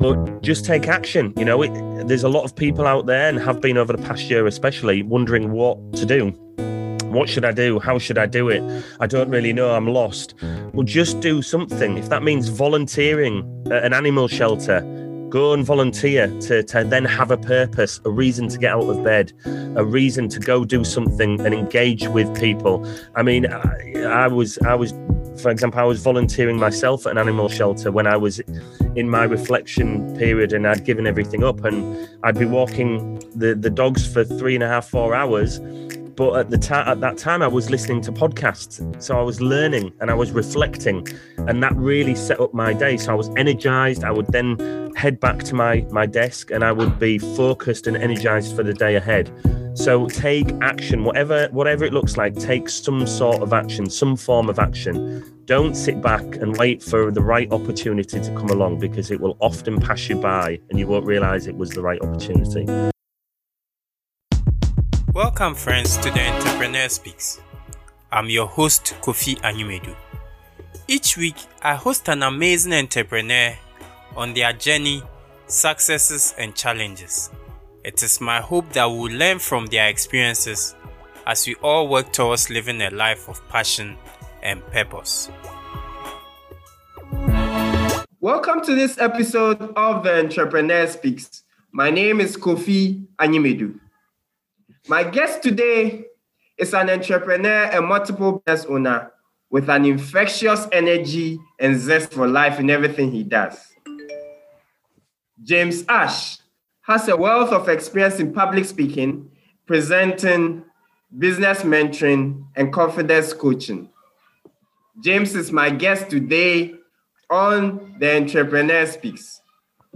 but just take action. You know, it, there's a lot of people out there and have been over the past year, especially wondering what to do. What should I do? How should I do it? I don't really know. I'm lost. Well, just do something. If that means volunteering at an animal shelter, go and volunteer to, to then have a purpose, a reason to get out of bed, a reason to go do something and engage with people. I mean, I, I was, I was, for example, I was volunteering myself at an animal shelter when I was in my reflection period and I'd given everything up and I'd be walking the, the dogs for three and a half, four hours. But at the time at that time I was listening to podcasts. So I was learning and I was reflecting and that really set up my day. So I was energized. I would then head back to my my desk and I would be focused and energized for the day ahead so take action whatever whatever it looks like take some sort of action some form of action don't sit back and wait for the right opportunity to come along because it will often pass you by and you won't realize it was the right opportunity Welcome, friends, to the Entrepreneur Speaks. I'm your host, Kofi Anyumedu. Each week, I host an amazing entrepreneur on their journey, successes, and challenges. It is my hope that we'll learn from their experiences as we all work towards living a life of passion and purpose. Welcome to this episode of the Entrepreneur Speaks. My name is Kofi Anyumedu. My guest today is an entrepreneur and multiple business owner with an infectious energy and zest for life in everything he does. James Ash has a wealth of experience in public speaking, presenting, business mentoring, and confidence coaching. James is my guest today on the Entrepreneur Speaks.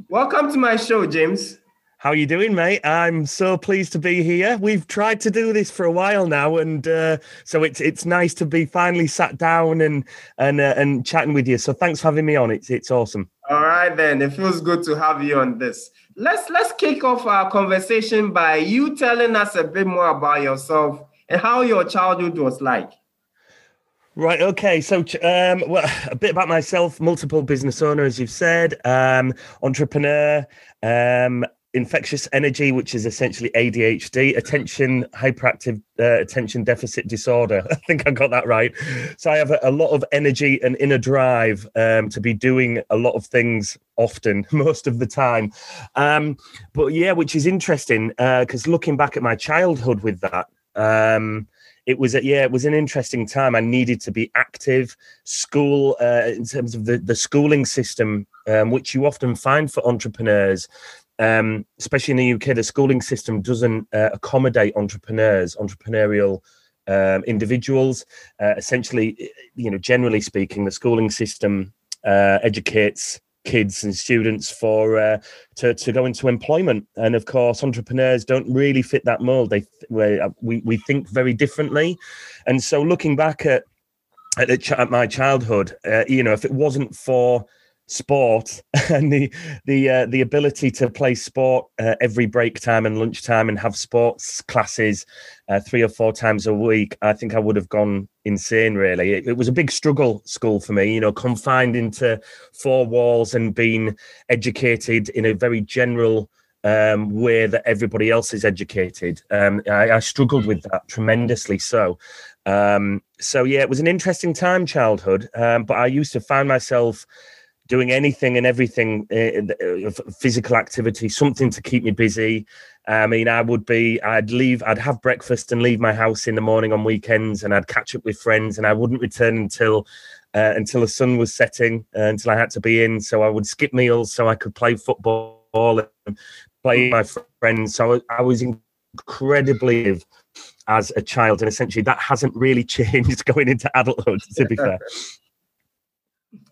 Welcome to my show, James. How are you doing, mate? I'm so pleased to be here. We've tried to do this for a while now, and uh, so it's it's nice to be finally sat down and and uh, and chatting with you. So thanks for having me on. It's it's awesome. All right, then it feels good to have you on this. Let's let's kick off our conversation by you telling us a bit more about yourself and how your childhood was like. Right. Okay. So, um, well, a bit about myself: multiple business owner, as you've said, um, entrepreneur, um, infectious energy, which is essentially ADHD, attention hyperactive uh, attention deficit disorder. I think I got that right. So I have a, a lot of energy and inner drive um, to be doing a lot of things often, most of the time. Um, but yeah, which is interesting because uh, looking back at my childhood with that. Um, it was a, yeah, it was an interesting time. I needed to be active. School, uh, in terms of the the schooling system, um, which you often find for entrepreneurs, um, especially in the UK, the schooling system doesn't uh, accommodate entrepreneurs, entrepreneurial um, individuals. Uh, essentially, you know, generally speaking, the schooling system uh, educates kids and students for uh, to to go into employment, and of course, entrepreneurs don't really fit that mold. They uh, we we think very differently, and so looking back at at, at my childhood, uh, you know, if it wasn't for sport and the the uh, the ability to play sport uh, every break time and lunchtime and have sports classes uh, three or four times a week i think i would have gone insane really. It, it, was a big struggle school for me you know confined into four walls and being educated in a very general um, way that everybody else is educated. Um, I, I struggled with that tremendously so um, so yeah it was an interesting time childhood um, but i used to find myself doing anything and everything uh, physical activity something to keep me busy. I mean i would be i'd leave i'd have breakfast and leave my house in the morning on weekends and i'd catch up with friends and i wouldn't return until uh, until the sun was setting uh, until i had to be in. So i would skip meals so i could play football and play with my friends. So i was incredibly as a child and essentially that hasn't really changed going into adulthood to be fair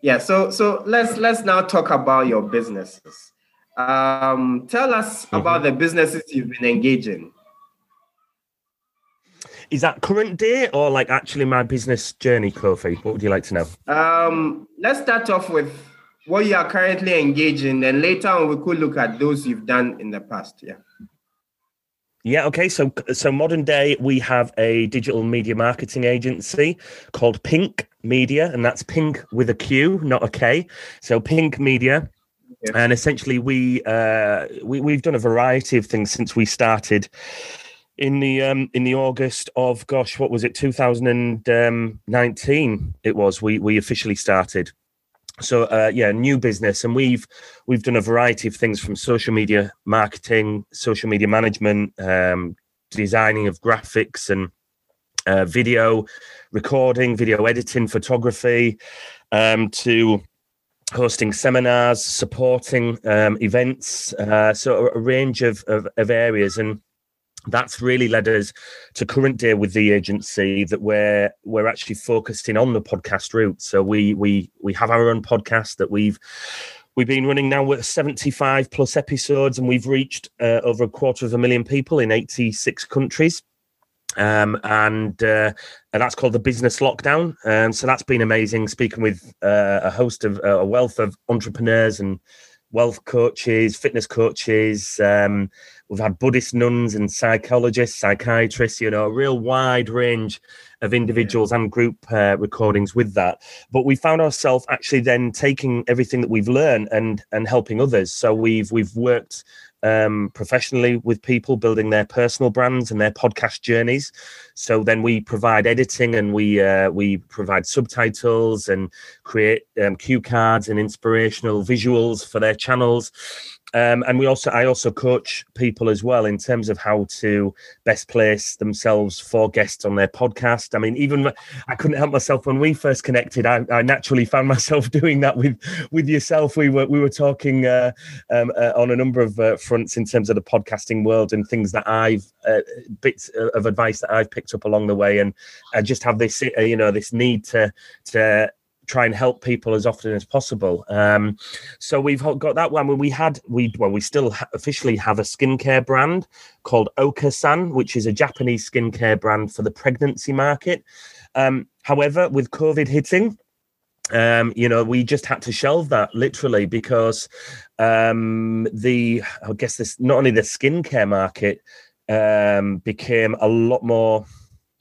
yeah so so let's let's now talk about your businesses. Um tell us mm-hmm. about the businesses you've been engaging. Is that current day or like actually my business journey kofi? What would you like to know? Um let's start off with what you are currently engaging and later on we could look at those you've done in the past yeah yeah. Okay. So, so modern day, we have a digital media marketing agency called Pinq Media, and that's Pink with a Q, not a K. So, Pinq Media. Yeah. And essentially, we, uh, we we've done a variety of things since we started in the um, in the August of gosh, what was it, 2019? It was we we officially started. So uh, yeah, new business, and we've we've done a variety of things from social media marketing, social media management, um, designing of graphics and uh, video recording, video editing, photography, um, to hosting seminars, supporting um, events, uh, so a range of, of, of areas, and that's really led us to current day with the agency that we're we're actually focusing on the podcast route. So we we we have our own podcast that we've we've been running now with 75 plus episodes, and we've reached uh, over a quarter of a million people in 86 countries um, and uh, and that's called the business lockdown. Um, so that's been amazing. Speaking with uh, a host of a wealth of entrepreneurs and wealth coaches, fitness coaches. Um, we've had Buddhist nuns and psychologists, psychiatrists. You know, a real wide range of individuals and group uh, recordings with that. But we found ourselves actually then taking everything that we've learned and and helping others. So we've we've worked um, professionally with people building their personal brands and their podcast journeys. So then we provide editing and we uh, we provide subtitles and create um, cue cards and inspirational visuals for their channels. Um, and we also, I also coach people as well in terms of how to best place themselves for guests on their podcast. I mean, even I couldn't help myself when we first connected. I, I naturally found myself doing that with with yourself. We were we were talking uh, um, uh, on a number of uh, fronts in terms of the podcasting world and things that I've uh, bits of advice that I've picked up along the way. And I just have this, uh, you know, this need to to try and help people as often as possible. Um, so we've got that one. We had we well we still officially have a skincare brand called Okasan, which is a Japanese skincare brand for the pregnancy market. Um, however, with COVID hitting, um, you know, we just had to shelve that literally because um, the I guess this not only the skincare market um, became a lot more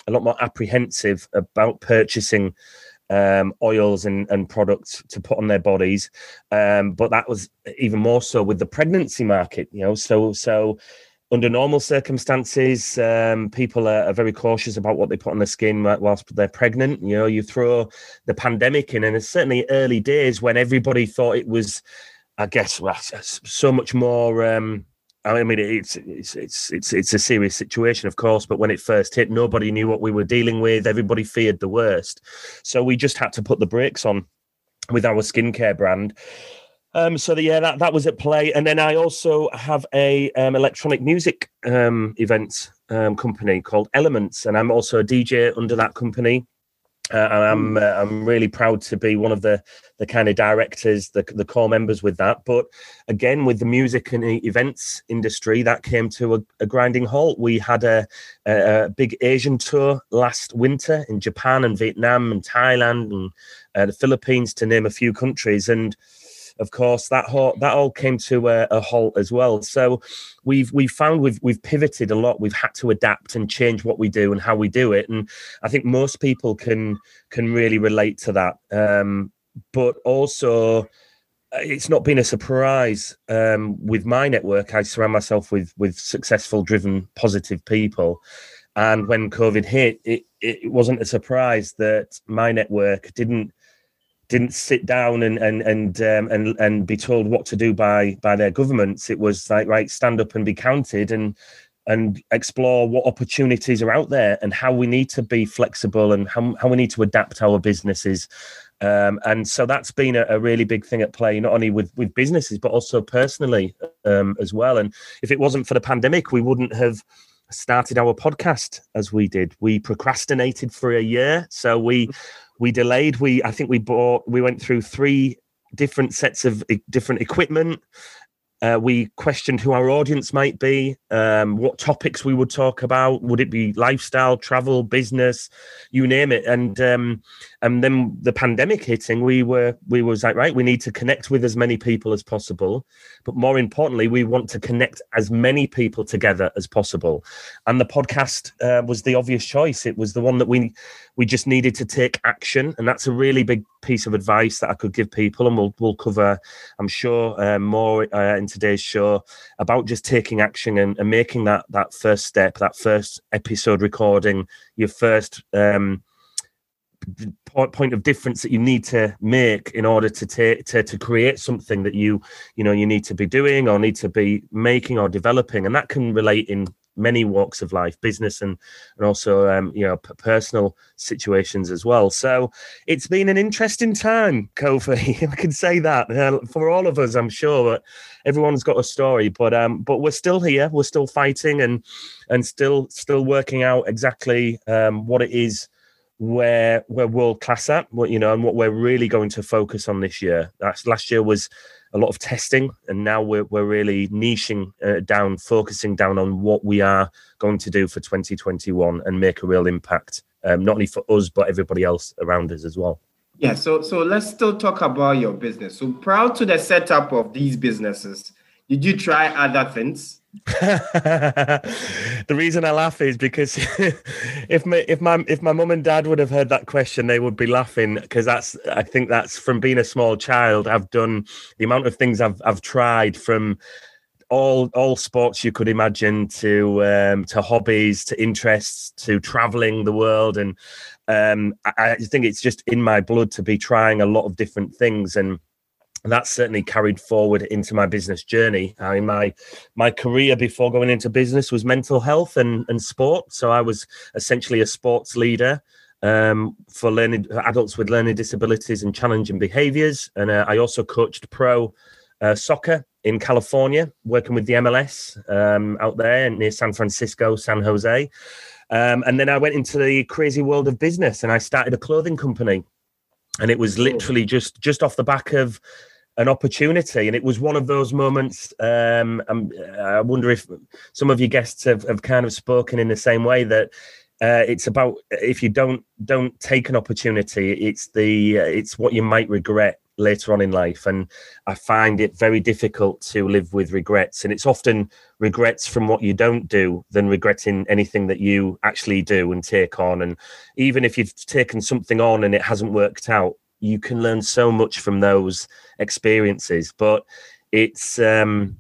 a lot more apprehensive about purchasing um, oils and, and products to put on their bodies. Um, but that was even more so with the pregnancy market, you know. So so under normal circumstances, um, people are, are, very cautious about what they put on their skin whilst they're pregnant. You know, you throw the pandemic in, and it's certainly early days when everybody thought it was, I guess, well, so much more um, I mean, it's it's it's it's a serious situation, of course. But when it first hit, nobody knew what we were dealing with. Everybody feared the worst, so we just had to put the brakes on with our skincare brand. Um, so the, yeah, that that was at play, and then I also have a um, electronic music um, events um, company called Elements, and I'm also a DJ under that company. Uh, and I'm hmm. uh, I'm really proud to be one of the the kind of directors, the the core members with that. But again, with the music and events industry, that came to a, a grinding halt. We had a, a, a, big Asian tour last winter in Japan and Vietnam and Thailand and uh, the Philippines, to name a few countries, and of course, that whole, that all came to a, a, halt as well. So we've we've found we've we've pivoted a lot. We've had to adapt and change what we do and how we do it. And I think most people can can really relate to that. Um, but also, uh, it's not been a surprise um, with my network. I surround myself with with successful, driven, positive people. And when COVID hit, it, it wasn't a surprise that my network didn't didn't sit down and and and um, and and be told what to do by by their governments. It was like right, stand up and be counted, and and explore what opportunities are out there and how we need to be flexible and how, how we need to adapt our businesses. Um, and so that's been a, a, really big thing at play, not only with with businesses but also personally um, as well. And if it wasn't for the pandemic, we wouldn't have started our podcast as we did. We procrastinated for a year, so we we delayed. We I think we bought. We went through three different sets of different equipment. Uh, we questioned who our audience might be, um, what topics we would talk about. Would it be lifestyle, travel, business, you name it? And um, and then the pandemic hitting we were we was like right we need to connect with as many people as possible. But more importantly we want to connect as many people together as possible. And the podcast uh, was the obvious choice. It was the one that we we just needed to take action. And that's a really big piece of advice that i could give people. And we'll, we'll cover i'm sure uh, more uh, in today's show about just taking action and, and making that that first step that first episode recording your first um, point of difference that you need to make in order to take to, to create something that you you know you need to be doing or need to be making or developing. And that can relate in many walks of life business and and also um, you know personal situations as well. So it's been an interesting time kofi i can say that uh, for all of us i'm sure everyone's got a story. But um but we're still here we're still fighting and and still still working out exactly um what it is where we're world class at, what you know, and what we're really going to focus on this year. That's last year was a lot of testing, and now we're we're really niching uh, down, focusing down on what we are going to do for 2021 and make a real impact, um, not only for us but everybody else around us as well. Yeah, so so let's still talk about your business. So proud to the setup of these businesses, did you try other things? the reason I laugh is because if my if my if my mum and dad would have heard that question, they would be laughing because that's I think that's from being a small child. I've done the amount of things I've I've tried from all all sports you could imagine to um, to hobbies to interests to traveling the world and um, I, I think it's just in my blood to be trying a lot of different things and that's certainly carried forward into my business journey. I mean, my my career before going into business was mental health and, and sport. So I was essentially a sports leader um, for learning adults with learning disabilities and challenging behaviors. And uh, I also coached pro uh, soccer in California, working with the MLS um, out there near San Francisco, San Jose. Um, and then I went into the crazy world of business and I started a clothing company. And it was literally just just off the back of an opportunity. And it was one of those moments. Um, i wonder if some of your guests have, have kind of spoken in the same way that uh, it's about if you don't don't take an opportunity, it's the uh, it's what you might regret later on in life. And I find it very difficult to live with regrets. And it's often regrets from what you don't do than regretting anything that you actually do and take on. And even if you've taken something on and it hasn't worked out, you can learn so much from those experiences. But it's um,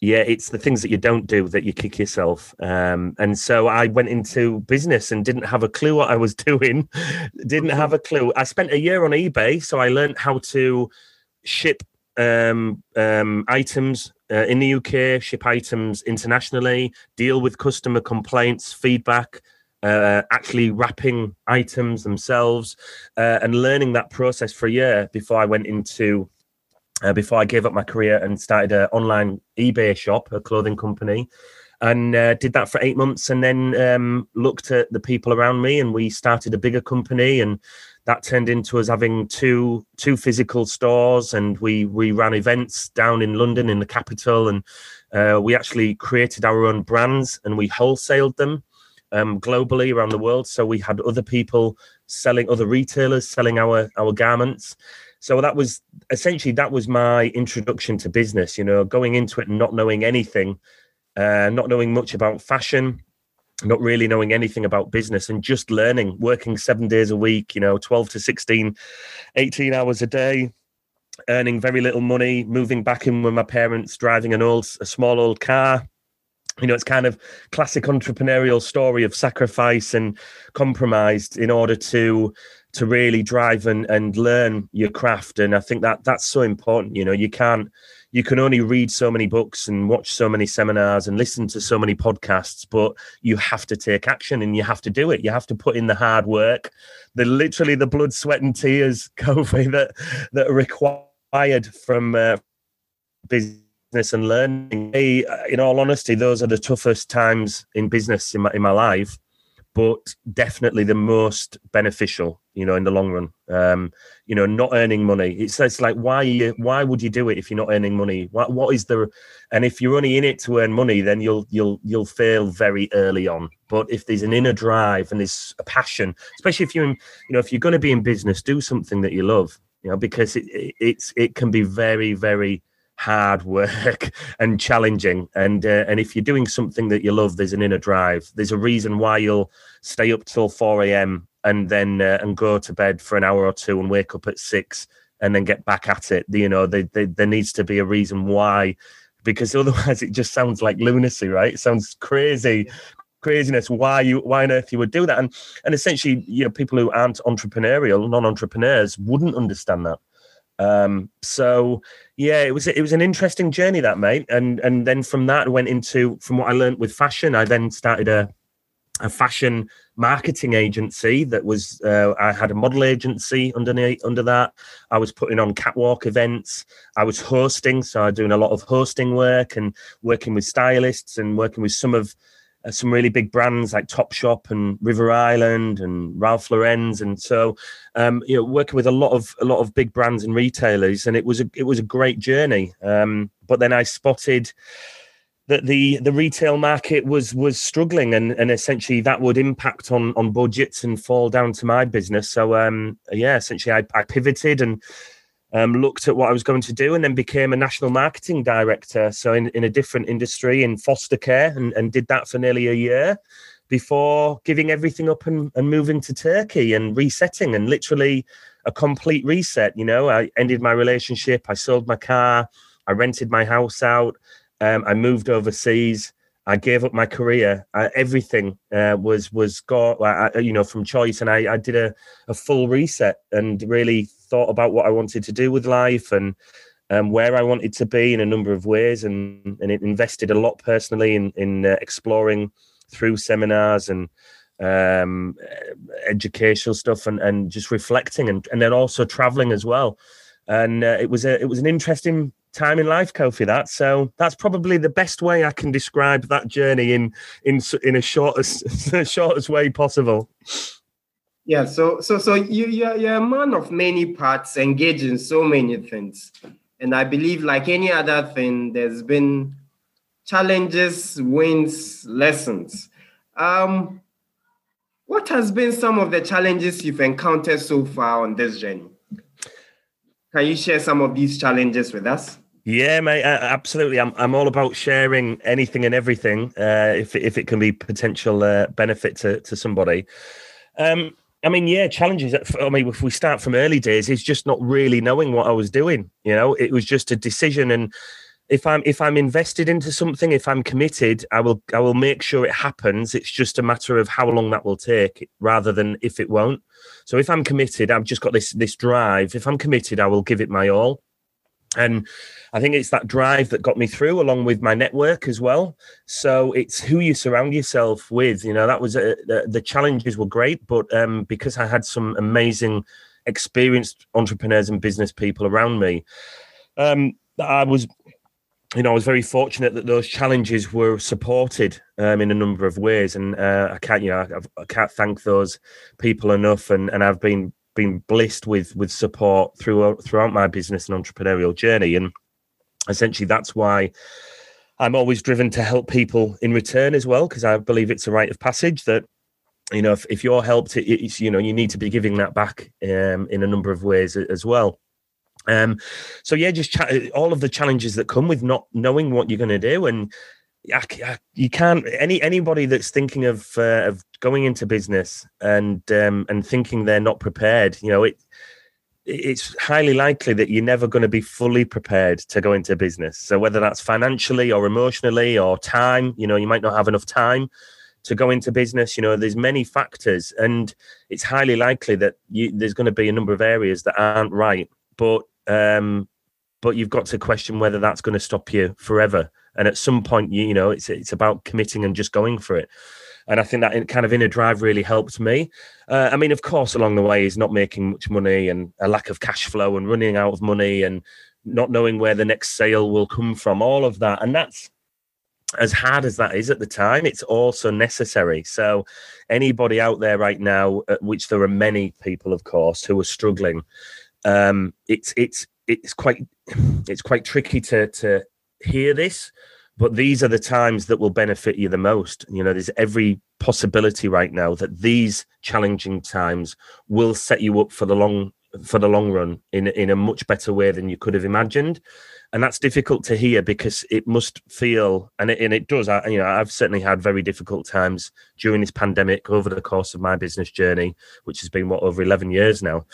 yeah, it's the things that you don't do that you kick yourself. Um, and so I went into business and didn't have a clue what I was doing. didn't have a clue. I spent a year on eBay, so I learned how to ship um, um, items uh, in the UK, ship items internationally, deal with customer complaints, feedback, uh, actually wrapping items themselves uh, and learning that process for a year before I went into uh, before I gave up my career and started an online eBay shop, a clothing company, and uh, did that for eight months, and then um, looked at the people around me, and we started a bigger company, and that turned into us having two two physical stores, and we we ran events down in London in the capital, and uh, we actually created our own brands and we wholesaled them um, globally around the world. So we had other people selling, other retailers selling our our garments. So that was essentially that was my introduction to business. You know, going into it and not knowing anything, uh, not knowing much about fashion, not really knowing anything about business and just learning working seven days a week you know 12 to 16 18 hours a day earning very little money moving back in with my parents driving an old a small old car you know, it's kind of classic entrepreneurial story of sacrifice and compromise in order to to really drive and, and learn your craft. And I think that that's so important. You know, you can't you can only read so many books and watch so many seminars and listen to so many podcasts, but you have to take action and you have to do it. You have to put in the hard work, the literally the blood, sweat, and tears, Kofi, that that are required from uh, business business and learning. In all honesty, those are the toughest times in business in my, in my life. but definitely the most beneficial you know in the long run um you know not earning money it's, it's like why you why would you do it if you're not earning money what what is the and if you're only in it to earn money then you'll you'll you'll fail very early on but if there's an inner drive and there's a passion especially if you're in, you know if you're going to be in business do something that you love you know because it, it it's it can be very very hard work and challenging. And uh, and if you're doing something that you love there's an inner drive. There's a reason why you'll stay up till 4 a.m and then uh, and go to bed for an hour or two and wake up at six and then get back at it. You know they, they, there needs to be a reason why because otherwise it just sounds like lunacy right? It sounds crazy craziness. Why you why on earth you would do that? And and essentially you know people who aren't entrepreneurial non-entrepreneurs wouldn't understand that um, so yeah, it was it was an interesting journey that mate, and and then from that I went into from what I learned with fashion. I then started a a fashion marketing agency that was uh, I had a model agency underneath under that. I was putting on catwalk events. I was hosting, so I was doing a lot of hosting work and working with stylists and working with some of uh, some really big brands like Topshop and River Island and Ralph Lauren's, and so um, you know working with a lot of a lot of big brands and retailers, and it was a it was a great journey. Um, but then I spotted that the the retail market was was struggling, and and essentially that would impact on on budgets and fall down to my business. So um, yeah, essentially I, I pivoted and um, looked at what I was going to do and then became a national marketing director. So in, in a different industry in foster care and, and did that for nearly a year before giving everything up and, and moving to Turkey and resetting and literally a complete reset. You know, I ended my relationship, I sold my car, I rented my house out, um, I moved overseas. I gave up my career. Uh, everything uh, was was got, uh, you know, from choice, and I, I did a, a full reset and really thought about what I wanted to do with life and um, where I wanted to be in a number of ways, and and it invested a lot personally in in uh, exploring through seminars and um, educational stuff and and just reflecting and and then also traveling as well. And uh, it was a it was an interesting time in life, Kofi. That so that's probably the best way I can describe that journey in in in a shortest shortest way possible. Yeah, so so so you you're, you're a man of many parts, engaged in so many things, and I believe, like any other thing, there's been challenges, wins, lessons. Um, what has been some of the challenges you've encountered so far on this journey? Can you share some of these challenges with us? Yeah, mate, absolutely. I'm I'm all about sharing anything and everything uh, if if it can be potential uh, benefit to to somebody. Um, I mean, yeah, challenges. Uh, I mean, if we start from early days, is just not really knowing what I was doing. You know, it was just a decision, and if I'm if I'm invested into something, if I'm committed, I will I will make sure it happens. It's just a matter of how long that will take, rather than if it won't. So if I'm committed, I've just got this this drive. If I'm committed, I will give it my all. And I think it's that drive that got me through, along with my network as well. So it's who you surround yourself with. You know, that was a, the, the challenges were great, but um, because I had some amazing, experienced entrepreneurs and business people around me, um, I was, you know, I was very fortunate that those challenges were supported um, in a number of ways, and uh, I can't, you know, I, I can't thank those people enough, and and I've been been blessed with with support throughout throughout my business and entrepreneurial journey, and essentially that's why I'm always driven to help people in return as well, because I believe it's a rite of passage that you know if, if you're helped, it's you know you need to be giving that back um, in a number of ways as well. Um, so yeah, just all of the challenges that come with not knowing what you're going to do, and I, I, you can't any anybody that's thinking of uh, of going into business and um, and thinking they're not prepared. You know, it it's highly likely that you're never going to be fully prepared to go into business. So whether that's financially or emotionally or time, you know, you might not have enough time to go into business. You know, there's many factors, and it's highly likely that you, there's going to be a number of areas that aren't right. But um, but you've got to question whether that's going to stop you forever. And at some point, you, you know, it's it's about committing and just going for it. And I think that kind of inner drive really helped me. Uh, I mean, of course, along the way is not making much money and a lack of cash flow and running out of money and not knowing where the next sale will come from, all of that. And that's as hard as that is at the time, it's also necessary. So, anybody out there right now, which there are many people, of course, who are struggling, um, it's it's it's quite it's quite tricky to to hear this, but these are the times that will benefit you the most. You know, there's every possibility right now that these challenging times will set you up for the long for the long run in in a much better way than you could have imagined and that's difficult to hear because it must feel and it, and it does I, you know i've certainly had very difficult times during this pandemic over the course of my business journey which has been what over 11 years now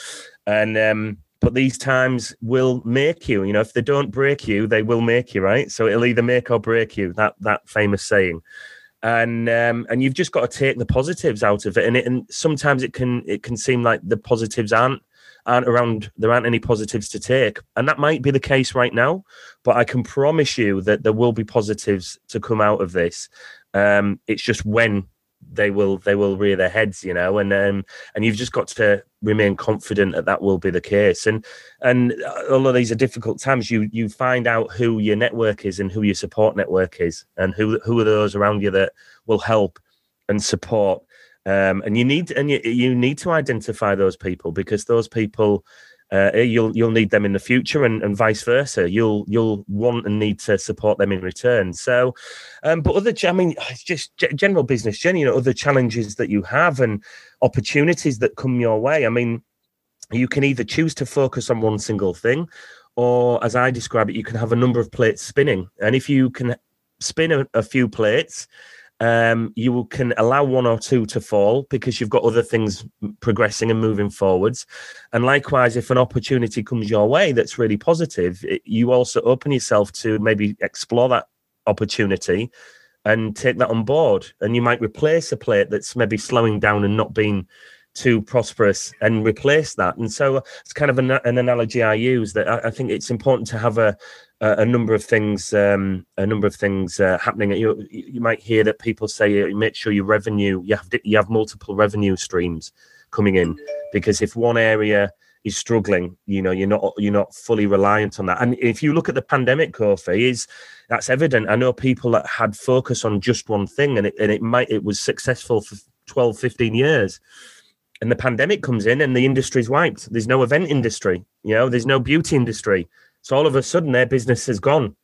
and um but these times will make you you know if they don't break you they will make you right so it'll either make or break you that that famous saying and um, and you've just got to take the positives out of it and it, and sometimes it can it can seem like the positives aren't aren't around, there aren't any positives to take. And that might be the case right now, but I can promise you that there will be positives to come out of this. Um, it's just when they will they will rear their heads you know and um, and you've just got to remain confident that that will be the case. And and although these are difficult times you you find out who your network is and who your support network is and who who are those around you that will help and support. Um, and you need and you, you need to identify those people because those people uh, you'll you'll need them in the future and, and vice versa. You'll you'll want and need to support them in return. So um, but other i mean it's just general business jenny you know other challenges that you have and opportunities that come your way. I mean you can either choose to focus on one single thing or as i describe it you can have a number of plates spinning. And if you can spin a, a few plates um, you can allow one or two to fall because you've got other things progressing and moving forwards. And likewise, if an opportunity comes your way that's really positive, it, you also open yourself to maybe explore that opportunity and take that on board. And you might replace a plate that's maybe slowing down and not being too prosperous and replace that. And so it's kind of an, an analogy I use that I, I, think it's important to have a a, number of things, um, a number of things uh, happening. You you might hear that people say uh, make sure your revenue you have you have multiple revenue streams coming in because if one area is struggling, you know, you're not you're not fully reliant on that. And if you look at the pandemic, Kofi, is that's evident. I know people that had focus on just one thing and it and it might it was successful for 12, 15 years and the pandemic comes in and the industry's wiped. There's no event industry, you know, there's no beauty industry. So all of a sudden their business has gone.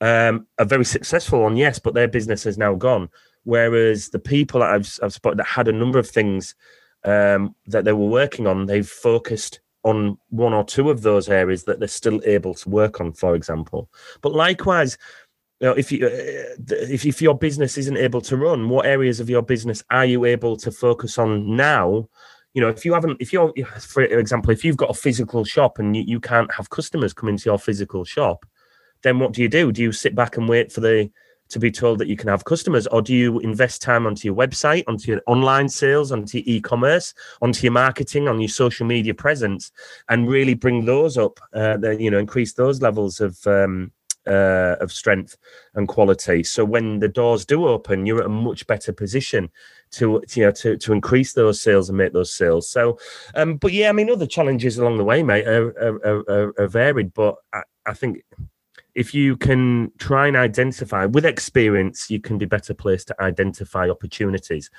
Um, a very successful one, yes, but their business has now gone. Whereas the people that I've, I've spotted that had a number of things um, that they were working on, they've focused on one or two of those areas that they're still able to work on, for example. But likewise, you know, if you uh, if, if your business isn't able to run, what areas of your business are you able to focus on now you know, if you haven't, if you're, for example, if you've got a physical shop and you, you can't have customers come into your physical shop, then what do you do? Do you sit back and wait for the to be told that you can have customers, or do you invest time onto your website, onto your online sales, onto your e-commerce, onto your marketing, on your social media presence, and really bring those up? Uh, the, you know, increase those levels of um, uh, of strength and quality. So when the doors do open, you're at a much better position to, you know to, to increase those sales and make those sales. So, um, but yeah, I mean, other challenges along the way, mate, are, are, are, are varied. But I, I think if you can try and identify with experience, you can be better placed to identify opportunities,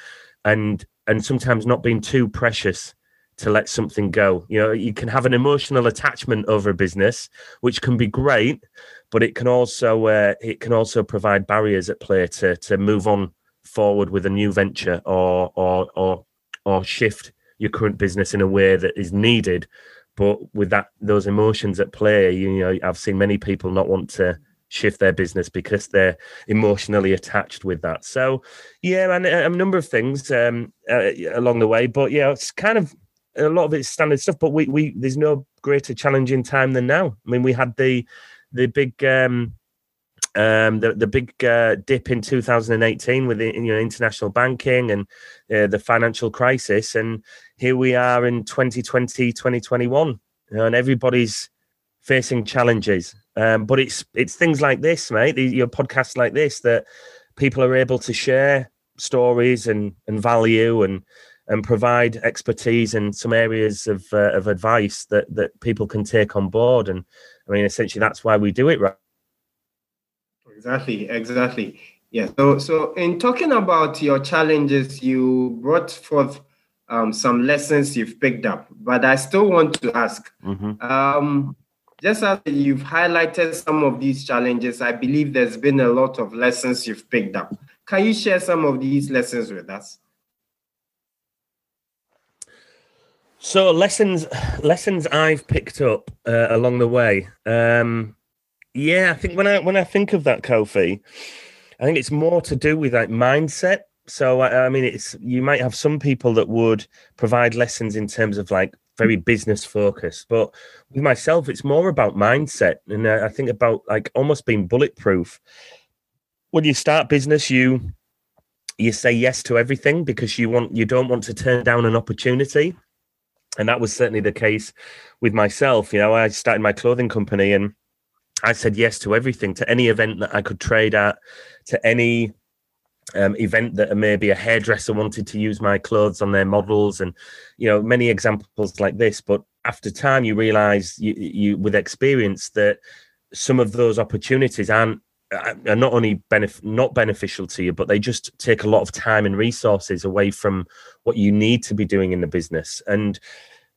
and and sometimes not being too precious to let something go. You know, you can have an emotional attachment over a business, which can be great, but it can also uh, it can also provide barriers at play to to move on forward with a new venture or or or or shift your current business in a way that is needed. But with that those emotions at play, you know, I've seen many people not want to shift their business because they're emotionally attached with that. So, yeah, and a, a number of things um, uh, along the way. But yeah, it's kind of a lot of it's standard stuff. But we we there's no greater challenging time than now. I mean, we had the the big um, um, the the big uh, dip in 2018 with the you know international banking and uh, the financial crisis, and here we are in 2020 2021, you know, and everybody's facing challenges. Um, but it's it's things like this, mate. Your podcasts like this that people are able to share stories and and value and and provide expertise in some areas of uh, of advice that that people can take on board and I mean, essentially, that's why we do it, right? Exactly, exactly. Yeah. So, so in talking about your challenges, you brought forth um, some lessons you've picked up, but I still want to ask. Mm-hmm. Um, just as you've highlighted some of these challenges, I believe there's been a lot of lessons you've picked up. Can you share some of these lessons with us? So lessons, lessons I've picked up uh, along the way. Um, yeah, I think when I when I think of that, Kofi, I think it's more to do with like mindset. So I, I mean, it's you might have some people that would provide lessons in terms of like very business focused, but with myself, it's more about mindset, and uh, I think about like almost being bulletproof. When you start business, you you say yes to everything because you want you don't want to turn down an opportunity and that was certainly the case with myself you know i started my clothing company and I said yes to everything, to any event that I could trade at, to any um, event that maybe a hairdresser wanted to use my clothes on their models, and you know many examples like this. But after time, you realise you, you with experience that some of those opportunities aren't are not only benef- not beneficial to you, but they just take a lot of time and resources away from what you need to be doing in the business. And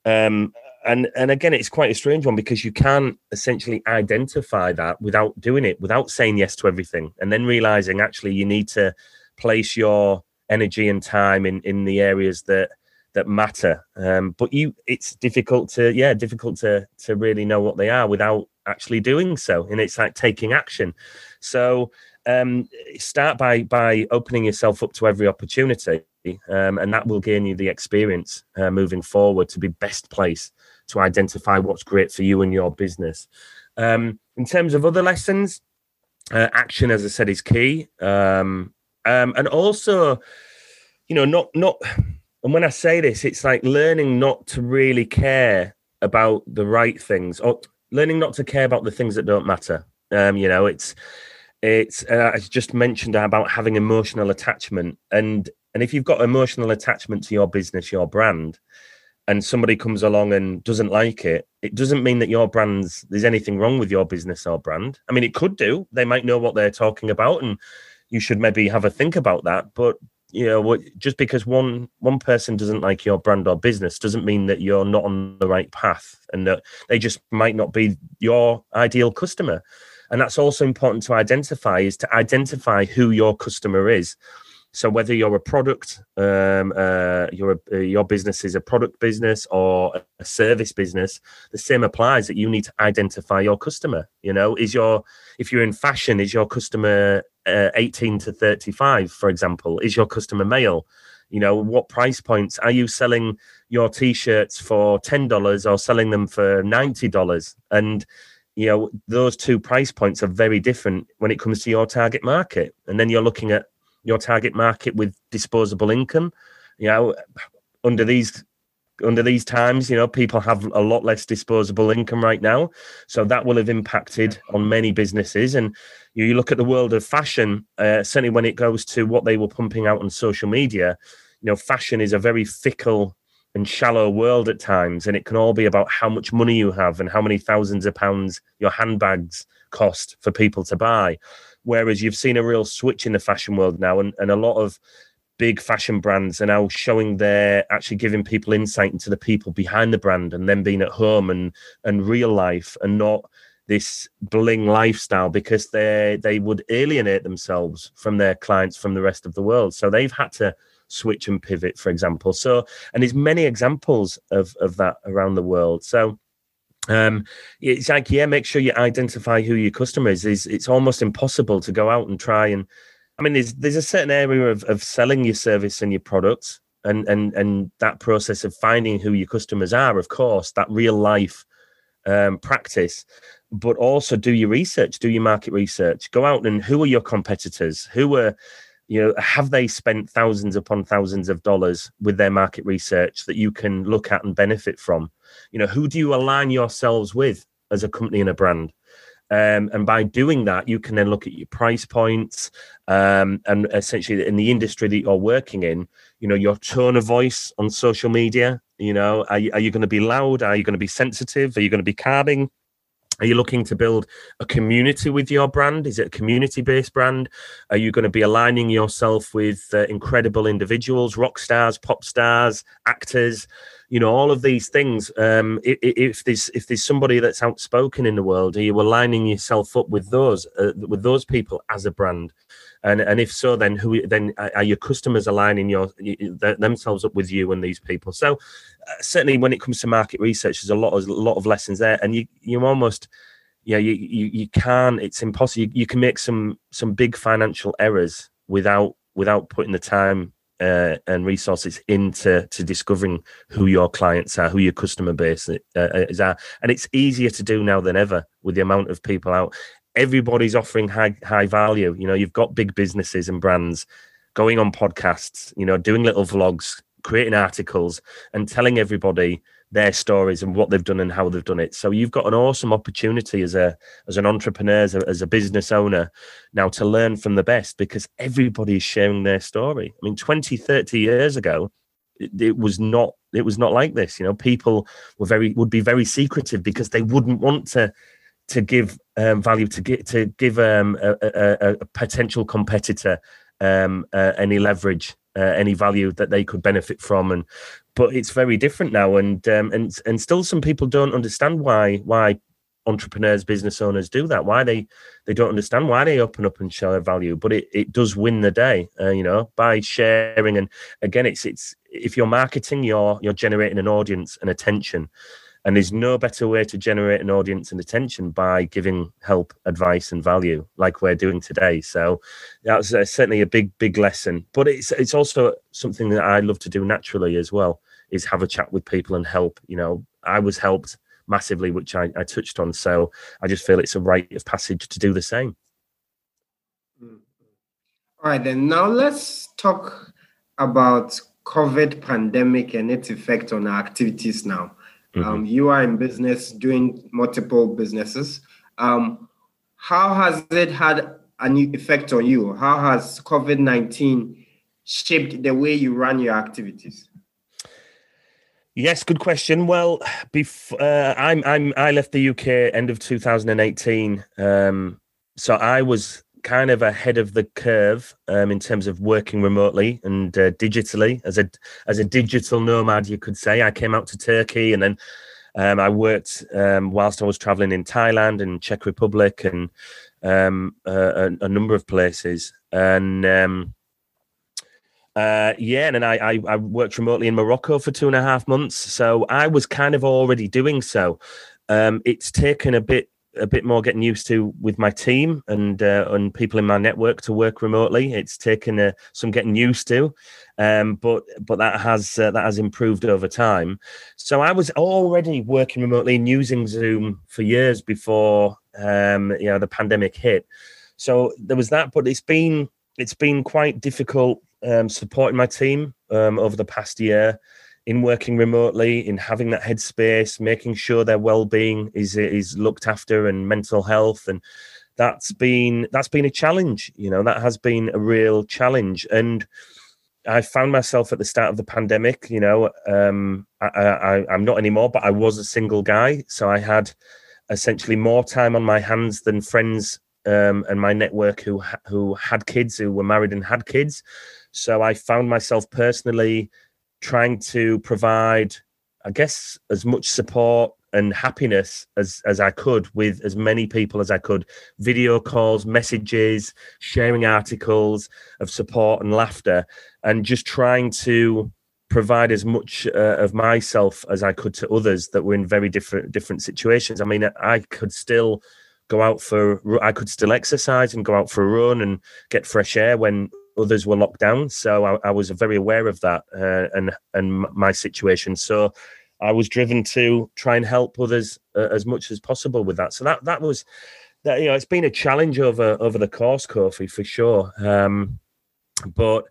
um, and and again it's quite a strange one because you can't essentially identify that without doing it without saying yes to everything and then realizing actually you need to place your energy and time in in the areas that that matter. Um, but you it's difficult to yeah difficult to to really know what they are without actually doing so. And it's like taking action. So um, start by by opening yourself up to every opportunity um, and that will gain you the experience uh, moving forward to be best place to identify what's great for you and your business. Um, in terms of other lessons, uh, action, as I said, is key, um, um, and also, you know, not not. And when I say this, it's like learning not to really care about the right things, or learning not to care about the things that don't matter. Um, you know, it's it's uh, I just mentioned about having emotional attachment, and and if you've got emotional attachment to your business, your brand, and somebody comes along and doesn't like it, it doesn't mean that your brand's there's anything wrong with your business or brand. I mean, it could do. They might know what they're talking about, and you should maybe have a think about that. But you know, just because one one person doesn't like your brand or business doesn't mean that you're not on the right path, and that they just might not be your ideal customer. And that's also important to identify is to identify who your customer is so whether you're a product, um, uh, your uh, your business is a product business or a service business, the same applies. That you need to identify your customer. You know, is your if you're in fashion, is your customer uh, 18 to 35, for example? Is your customer male? You know, what price points are you selling your t-shirts for ten dollars or selling them for ninety dollars? And you know, those two price points are very different when it comes to your target market. And then you're looking at your target market with disposable income. You know, under these under these times, you know, people have a lot less disposable income right now. So that will have impacted on many businesses. And you, you look at the world of fashion, uh, certainly when it goes to what they were pumping out on social media, you know, fashion is a very fickle and shallow world at times. And it can all be about how much money you have and how many thousands of pounds your handbags cost for people to buy. Whereas you've seen a real switch in the fashion world now, and, and a lot of big fashion brands are now showing their actually giving people insight into the people behind the brand and them being at home and and real life and not this bling lifestyle because they they would alienate themselves from their clients from the rest of the world. So they've had to switch and pivot for example. So and there's many examples of of that around the world. So um, it's like yeah, make sure you identify who your customer is. It's, it's almost impossible to go out and try and. I mean, there's there's a certain area of, of selling your service and your products, and and and that process of finding who your customers are. Of course, that real life um, practice, but also do your research, do your market research. Go out and who are your competitors? Who are you know have they spent thousands upon thousands of dollars with their market research that you can look at and benefit from? You know who do you align yourselves with as a company and a brand? Um, and by doing that you can then look at your price points um, and essentially in the industry that you're working in you know your tone of voice on social media you know are you, are you going to be loud? Are you going to be sensitive? Are you going to be calming Are you looking to build a community with your brand? Is it a community based brand? Are you going to be aligning yourself with uh, incredible individuals, rock stars, pop stars, actors? You know, all of these things. Um, if, if there's if there's somebody that's outspoken in the world, are you aligning yourself up with those uh, with those people as a brand? And and if so, then who then are your customers aligning your themselves up with you and these people? So uh, certainly when it comes to market research, there's a lot of a lot of lessons there, and you you almost yeah you you, you can it's impossible. You, you can make some some big financial errors without without putting the time uh, and resources into to discovering who your clients are, who your customer base uh, is are, and it's easier to do now than ever with the amount of people out everybody's offering high high value. You know, you've got big businesses and brands going on podcasts, you know, doing little vlogs, creating articles, and telling everybody their stories and what they've done and how they've done it. So you've got an awesome opportunity as a as an entrepreneur, as a, as a business owner now to learn from the best because everybody is sharing their story. I mean, 20, 30 years ago, it, it was not it was not like this. You know, people were very would be very secretive because they wouldn't want to to give um, value to get to give um, a, a, a, potential competitor um, uh, any leverage, uh, any value that they could benefit from, and but it's very different now, and um, and and still some people don't understand why why entrepreneurs, business owners do that. Why they they don't understand why they open up and share value, but it, it does win the day, uh, you know, by sharing. And again, it's it's if you're marketing, you're you're generating an audience and attention. And there's no better way to generate an audience and attention by giving help, advice, and value like we're doing today. So that's uh, certainly a big, big lesson. But it's it's also something that I love to do naturally as well. Is have a chat with people and help. You know, I was helped massively, which I, I touched on. So I just feel it's a rite of passage to do the same. Mm. All right, then now let's talk about COVID pandemic and its effect on our activities now. Mm-hmm. Um, you are in business, doing multiple businesses. Um, how has it had an effect on you? How has COVID 19 shaped the way you run your activities? Yes, good question. Well, before uh, I'm I'm I left the UK end of 2018, um, so I was kind of ahead of the curve um, in terms of working remotely and uh, digitally as a as a digital nomad. You could say I came out to Turkey and then um, I worked um, whilst I was traveling in Thailand and Czech Republic and um, a, a, number of places and. Um, uh, yeah, and then I, I, I worked remotely in Morocco for two and a half months, so I was kind of already doing so. Um, it's taken a bit a bit more getting used to with my team and uh, and people in my network to work remotely. It's taken uh, some getting used to, um, but but that has uh, that has improved over time. So I was already working remotely and using Zoom for years before um, you know the pandemic hit. So there was that, but it's been it's been quite difficult um, supporting my team um, over the past year in working remotely, in having that headspace, making sure their well-being is is looked after and mental health, and that's been that's been a challenge. You know, that has been a real challenge, and I found myself at the start of the pandemic. You know, um, I, I'm not anymore, but I was a single guy, so I had essentially more time on my hands than friends um, and my network who who had kids, who were married and had kids. So I found myself personally trying to provide, I guess, as much support and happiness as as I could with as many people as I could. Video calls, messages, sharing articles of support and laughter, and just trying to provide as much uh, of myself as I could to others that were in very different different situations. I mean, I could still go out for I could still exercise and go out for a run and get fresh air when others were locked down. So I, I was very aware of that uh, and and my situation. So I was driven to try and help others uh, as much as possible with that. So that that was that. You know, it's been a challenge over over the course, Kofi, for sure. Um, but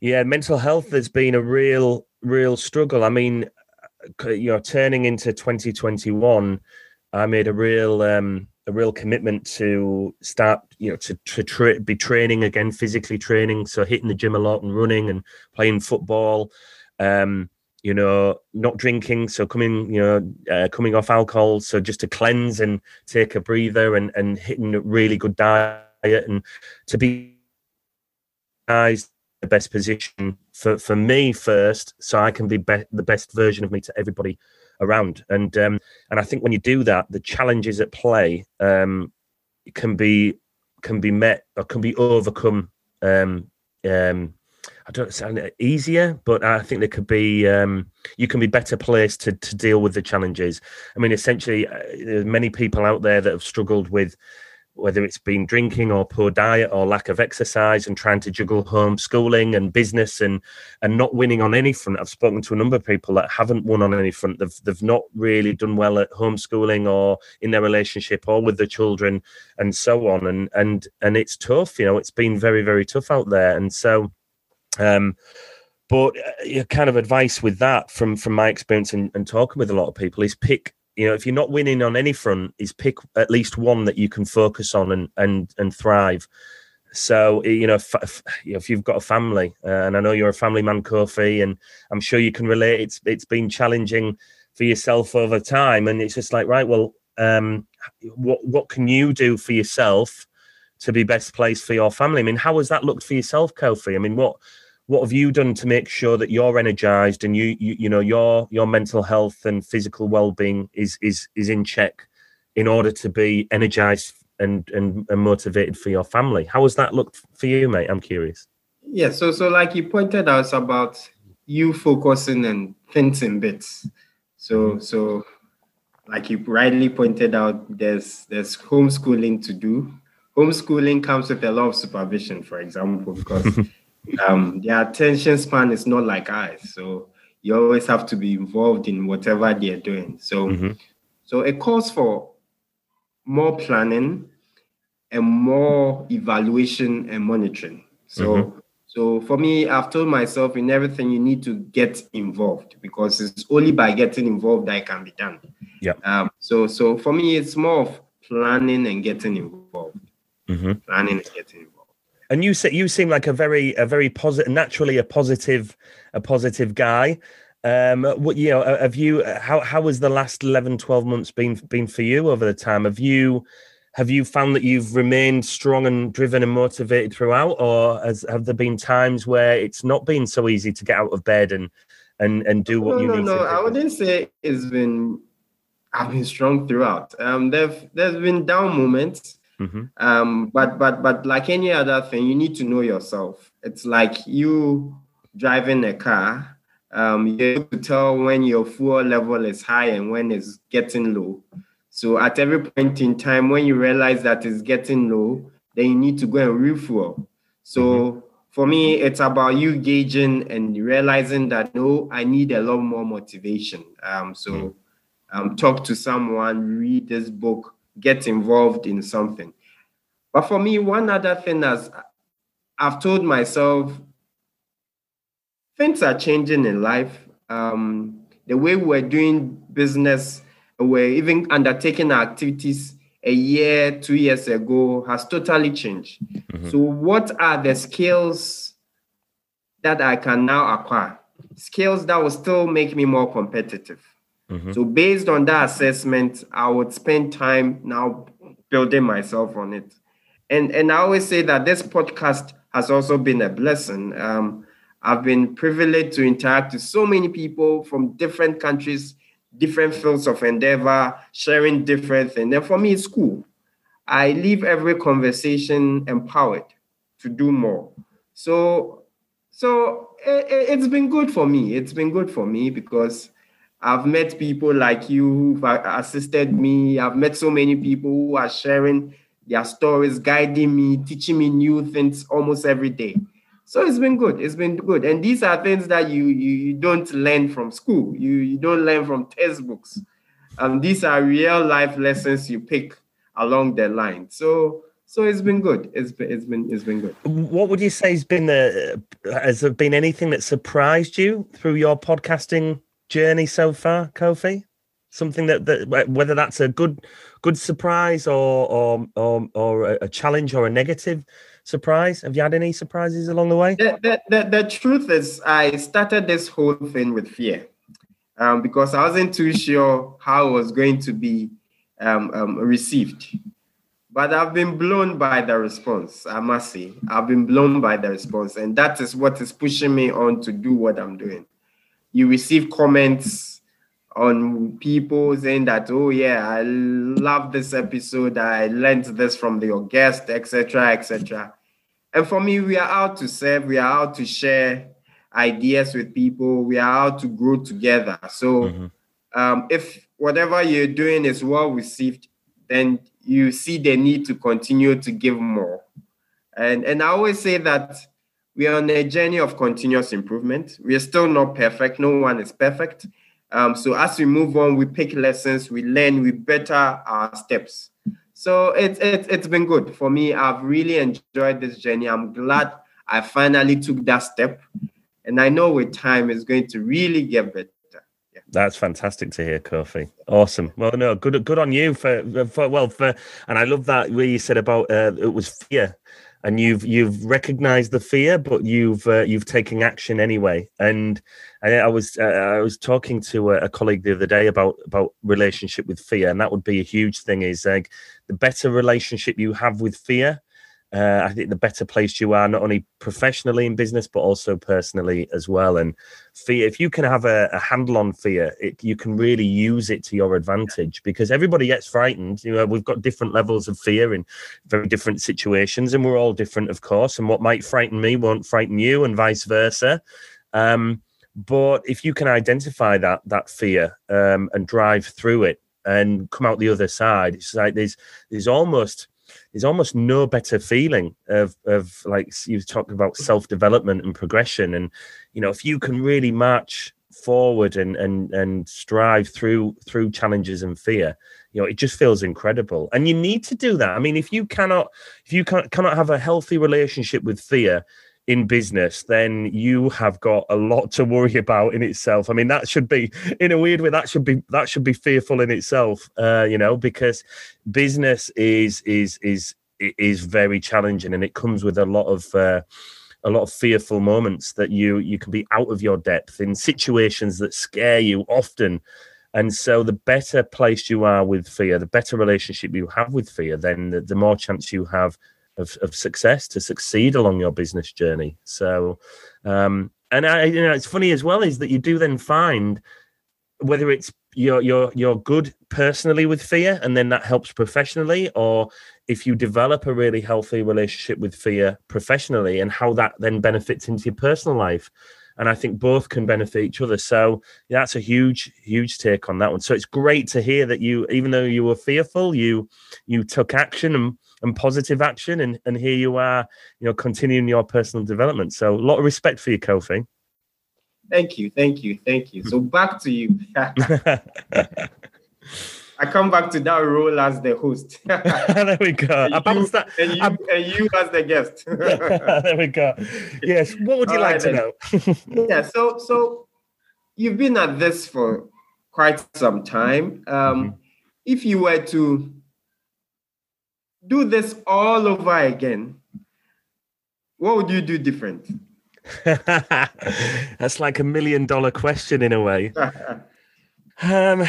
yeah, mental health has been a real real struggle. I mean, you know, turning into 2021, I made a real um, a real commitment to start, you know, to, to tra- be training again, physically training. So hitting the gym a lot and running and playing football. Um, you know, not drinking, so coming, you know, uh, coming off alcohol, so just to cleanse and take a breather and and hitting a really good diet and to be guys the best position for for me first, so I can be, be the best version of me to everybody around. And um, and I think when you do that, the challenges at play um, can be can be met or can be overcome. Um, um, I don't sound easier, but I think there could be um, you can be better placed to to deal with the challenges. I mean, essentially, uh, many people out there that have struggled with whether it's been drinking or poor diet or lack of exercise and trying to juggle homeschooling and business and and not winning on any front. I've spoken to a number of people that haven't won on any front. They've they've not really done well at homeschooling or in their relationship or with the children and so on. And and and it's tough, you know, it's been very, very tough out there. And so um but uh, kind of advice with that from from my experience and, and talking with a lot of people is pick you know, if you're not winning on any front, is pick at least one that you can focus on and and and thrive. So you know, if, if you've got a family, uh, and I know you're a family man, Kofi, and I'm sure you can relate. It's it's been challenging for yourself over time, and it's just like right, well, um, what what can you do for yourself to be best placed for your family? I mean, how has that looked for yourself, Kofi? I mean, what what have you done to make sure that you're energized and you you, you know your your mental health and physical well-being is is is in check in order to be energized and and, and motivated for your family? How has that looked for you mate? I'm curious. Yeah so so like you pointed out about you focusing and thinking bits. So so like you rightly pointed out there's there's homeschooling to do. Homeschooling comes with a lot of supervision for example because um, their attention span is not like ours. So you always have to be involved in whatever they're doing. So, mm-hmm. so it calls for more planning and more evaluation and monitoring. So, mm-hmm. so for me, I've told myself in everything you need to get involved because it's only by getting involved that it can be done. Yeah. Um, so, so for me, it's more of planning and getting involved. Mm-hmm. Planning and getting involved and you say you seem like a very a very positive naturally a positive a positive guy. Um what you know have you how how has the last 11 12 months been been for you over the time? Have you have you found that you've remained strong and driven and motivated throughout? Or has have there been times where it's not been so easy to get out of bed and and and do what no, you no, need no, to no. i wouldn't say it's been i've been strong throughout. Um there've there's been down moments Mm-hmm. Um, but but but like any other thing, you need to know yourself. It's like you driving a car. Um, you have to tell when your fuel level is high and when it's getting low. So at every point in time, when you realize that it's getting low, then you need to go and refuel. So mm-hmm. for me, it's about you gauging and realizing that no, I need a lot more motivation. Um, so mm-hmm. um, talk to someone, read this book, get involved in something. But for me, one other thing is I've told myself things are changing in life. Um, the way we're doing business, we're even undertaking activities a year, two years ago has totally changed. Mm-hmm. So, what are the skills that I can now acquire? Skills that will still make me more competitive. Mm-hmm. So based on that assessment, I would spend time now building myself on it. And and I always say that this podcast has also been a blessing. Um, I've been privileged to interact with so many people from different countries, different fields of endeavor, sharing different things. And for me, it's cool. I leave every conversation empowered to do more. So, so it, it's been good for me. It's been good for me because I've met people like you who've assisted me. I've met so many people who are sharing their stories, guiding me, teaching me new things almost every day. So it's been good. It's been good. And these are things that you you, you don't learn from school. You you don't learn from textbooks. Um, these are real life lessons you pick along the line. So so it's been good. It's been it's been it's been good. What would you say has been the has there been anything that surprised you through your podcasting journey so far, Kofi? Something that, that whether that's a good good surprise or or or, or a challenge or a negative surprise. Have you had any surprises along the way? The, the, the, the truth is, I started this whole thing with fear. um, because I wasn't too sure how it was going to be um, um, received. But I've been blown by the response, I must say. I've been blown by the response, and that is what is pushing me on to do what I'm doing. You receive comments on people saying that, oh, yeah, I love this episode. I learned this from your guest, etc., etc. And for me, we are out to serve, we are out to share ideas with people, we are out to grow together. So mm-hmm. um, if whatever you're doing is well received, then you see the need to continue to give more. And, and I always say that we are on a journey of continuous improvement. We are still not perfect. No one is perfect. Um, so as we move on, we pick lessons, we learn, we better our steps. So it's it's it's been good for me. I've really enjoyed this journey. I'm glad I finally took that step, and I know with time it's going to really get better. That's fantastic to hear, Kofi. Awesome. Well, no, good good on you for, for well for, and I love that where you said about uh, it was fear and you've you've recognized the fear, but you've uh, you've taken action anyway. And I, I was uh, I was talking to a, a, colleague the other day about about relationship with fear, and that would be a huge thing. Is like the better relationship you have with fear, uh, I think the better placed you are, not only professionally in business, but also personally as well. And fear, if you can have a, a handle on fear, it, you can really use it to your advantage because everybody gets frightened. You know, we've got different levels of fear in very different situations, and we're all different, of course. And what might frighten me won't frighten you, and vice versa. Um, but if you can identify that that fear um, and drive through it and come out the other side, it's like there's there's almost there's almost no better feeling of of like you talk about self development and progression, and you know if you can really march forward and and and strive through through challenges and fear you know it just feels incredible. And you need to do that. I mean if you cannot if you can, cannot have a healthy relationship with fear in business, then you have got a lot to worry about in itself. I mean, that should be in a weird way that should be that should be fearful in itself, uh, you know, because business is is is is very challenging and it comes with a lot of uh, a lot of fearful moments that you you can be out of your depth in situations that scare you often. And so, the better placed you are with fear, the better relationship you have with fear, then the, the more chance you have of, of success to succeed along your business journey. So, um, and I, you know, it's funny as well is that you do then find whether it's you're you're you're good personally with fear, and then that helps professionally, or if you develop a really healthy relationship with fear professionally, and how that then benefits into your personal life. And I think both can benefit each other. So yeah, that's a huge, huge take on that one. So it's great to hear that you, even though you were fearful, you you took action and and positive action. And, and here you are, you know, continuing your personal development. So a lot of respect for you, Kofi. Thank you, thank you, thank you. So back to you. I come back to that role as the host. there we go. And you, that, and, you, and you, as the guest. there we go. Yes. What would you All like right, to know? yeah. So so you've been at this for quite some time. Um, mm-hmm. If you were to do this all over again, what would you do different? That's like a million dollar question in a way. um,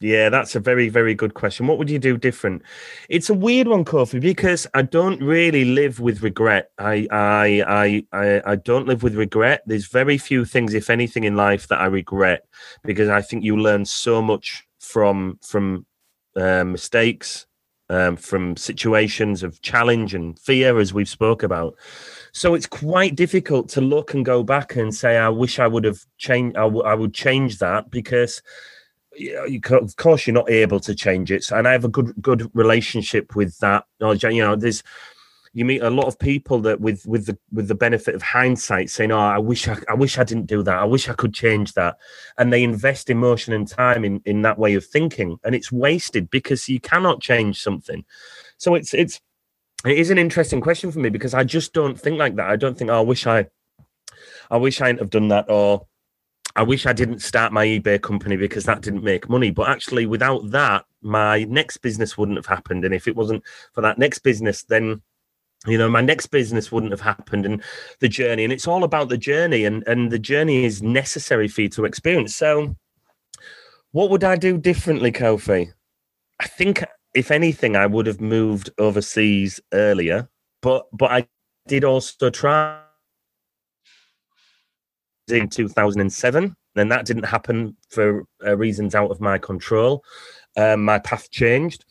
yeah, that's a very, very good question. What would you do different? It's a weird one, Kofi, because I don't really live with regret. I, I, I, I, I don't live with regret. There's very few things, if anything, in life that I regret, because I think you learn so much from from uh, mistakes um, from situations of challenge and fear, as we've spoke about. So it's quite difficult to look and go back and say, "I wish I would have changed. I, w- I would change that," because you, of course you're not able to change it. And I have a good good relationship with that. You know, there's you meet a lot of people that with with the with the benefit of hindsight saying oh i wish i, I wish i didn't do that i wish i could change that and they invest emotion and time in in that way of thinking and it's wasted because you cannot change something so it's it's it is an interesting question for me because i just don't think like that i don't think oh, i wish i i wish i hadn't have done that or I wish I didn't start my eBay company because that didn't make money. But actually, without that, my next business wouldn't have happened. And if it wasn't for that next business, then you know my next business wouldn't have happened and the journey and it's all about the journey and and the journey is necessary for you to experience. So what would i do differently kofi? I think if anything i would have moved overseas earlier but but i did also try in 2007 and that didn't happen for uh, reasons out of my control. Um, my path changed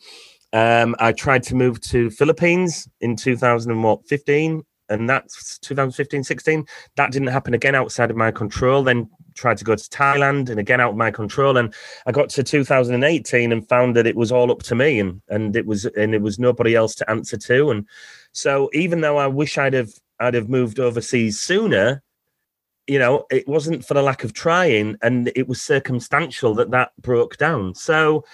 um, I tried to move to Philippines in 2015, and that's 2015, 16. That didn't happen again outside of my control. Then tried to go to Thailand, and again out of my control. And I got to 2018 and found that it was all up to me, and and it was and it was nobody else to answer to. And so even though I wish I'd have I'd have moved overseas sooner, you know, it wasn't for the lack of trying, and it was circumstantial that that broke down. So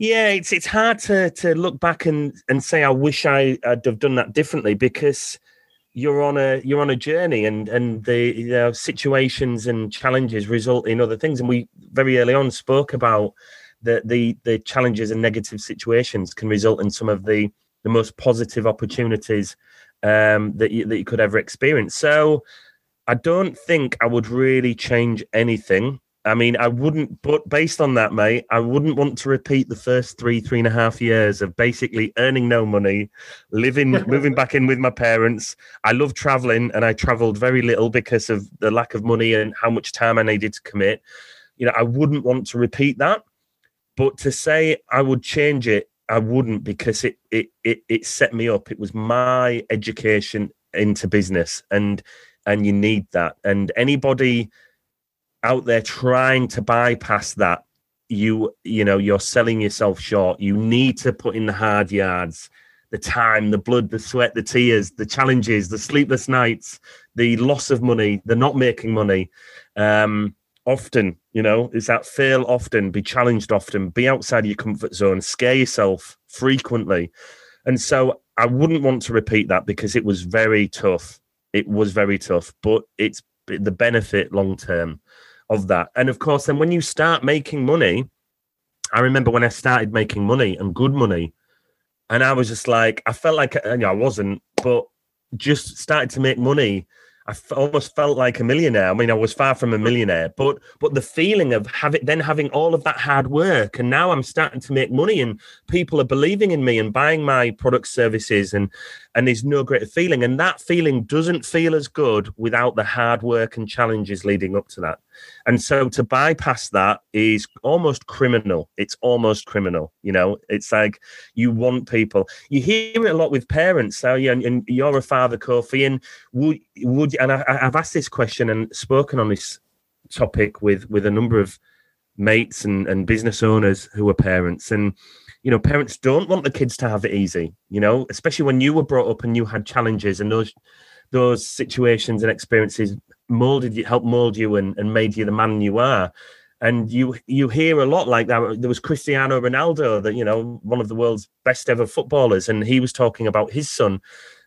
yeah, it's it's hard to to look back and and say I wish I had have done that differently because you're on a you're on a journey and and the you know, situations and challenges result in other things and we very early on spoke about the the the challenges and negative situations can result in some of the the most positive opportunities um, that you, that you could ever experience. So I don't think I would really change anything I mean, I wouldn't, but based on that, mate, I wouldn't want to repeat the first three, three and a half years of basically earning no money, living, moving back in with my parents. I love traveling and I traveled very little because of the lack of money and how much time I needed to commit. You know, I wouldn't want to repeat that. But to say I would change it, I wouldn't because it it it, it set me up. It was my education into business and and you need that. And anybody out there trying to bypass that, you you know you're selling yourself short. You need to put in the hard yards, the time, the blood, the sweat, the tears, the challenges, the sleepless nights, the loss of money, the not making money. Um, often, you know, is that fail often, be challenged often, be outside your comfort zone, scare yourself frequently. And so I wouldn't want to repeat that because it was very tough. It was very tough, but it's the benefit long term of that. And of course, then when you start making money, I remember when I started making money and good money, and I was just like, I felt like uh, you know, I wasn't, but just started to make money I f- almost felt like a millionaire. I mean, I was far from a millionaire, but but the feeling of having then having all of that hard work, and now I'm starting to make money, and people are believing in me and buying my product services, and and there's no greater feeling. And that feeling doesn't feel as good without the hard work and challenges leading up to that. And so to bypass that is almost criminal. It's almost criminal. You know, it's like you want people. You hear it a lot with parents. So yeah, and, you're a father, Kofi, and would would and I, I've asked this question and spoken on this topic with with a number of mates and, and business owners who are parents and you know parents don't want the kids to have it easy you know especially when you were brought up and you had challenges and those those situations and experiences molded you helped mold you and, and made you the man you are. And you you hear a lot like that. There was cristiano ronaldo that you know one of the world's best ever footballers and he was talking about his son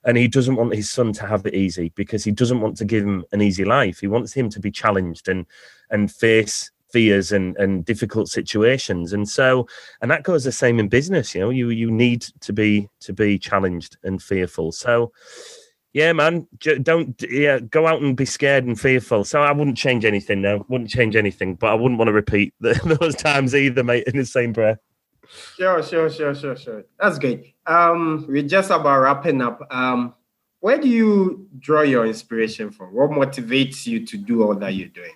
and he doesn't want his son to have it easy because he doesn't want to give him an easy life. He wants him to be challenged and and face fears and and difficult situations. And so and that goes the same in business you know you you need to be to be challenged and fearful. So yeah man. Don't yeah go out and be scared and fearful. So i wouldn't change anything no. Wouldn't change anything but i wouldn't want to repeat the, those times either mate in the same breath. Sure sure sure sure sure. That's great um we're just about wrapping up. Um where do you draw your inspiration from? What motivates you to do all that you're doing?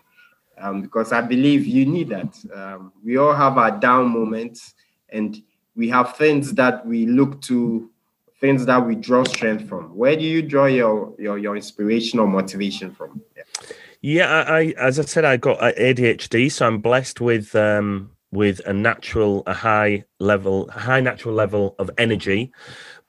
Um, because I believe you need that. Um, we all have our down moments, and we have things that we look to, things that we draw strength from. Where do you draw your your, your inspiration or motivation from? Yeah. Yeah, I, I, as I said, I got ADHD, so I'm blessed with um, with a natural, a high level, high natural level of energy,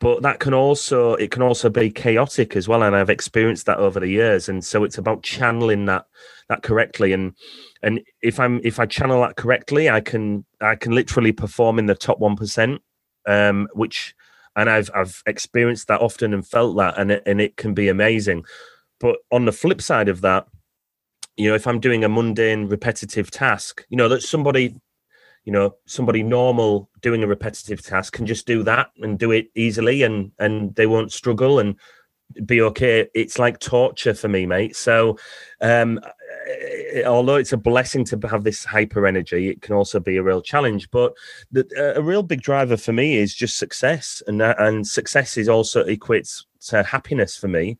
but that can also it can also be chaotic as well, and I've experienced that over the years, and so it's about channeling that that correctly and and if i'm if i channel that correctly i can i can literally perform in the top 1% um which and i've i've experienced that often and felt that and it, and it can be amazing but on the flip side of that you know if i'm doing a mundane repetitive task you know that somebody you know somebody normal doing a repetitive task can just do that and do it easily and and they won't struggle and be okay. It's like torture for me, mate. So, um, although it's a blessing to have this hyper energy, it can also be a real challenge. But the, a real big driver for me is just success, and and success is also equates to happiness for me.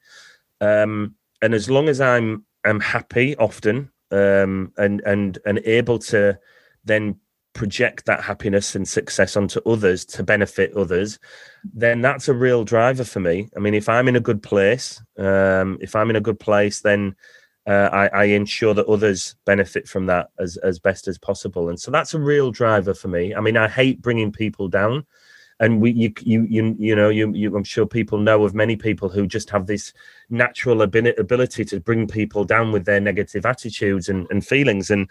Um, and as long as I'm I'm happy often, um, and and and able to then project that happiness and success onto others to benefit others, then that's a real driver for me. I mean, if I'm in a good place, um, if I'm in a good place, then uh, I, I, ensure that others benefit from that as as best as possible. And so that's a real driver for me. I mean, I hate bringing people down. And we, you, you, you, you know, you, you, I'm sure people know of many people who just have this natural ability to bring people down with their negative attitudes and, and feelings. And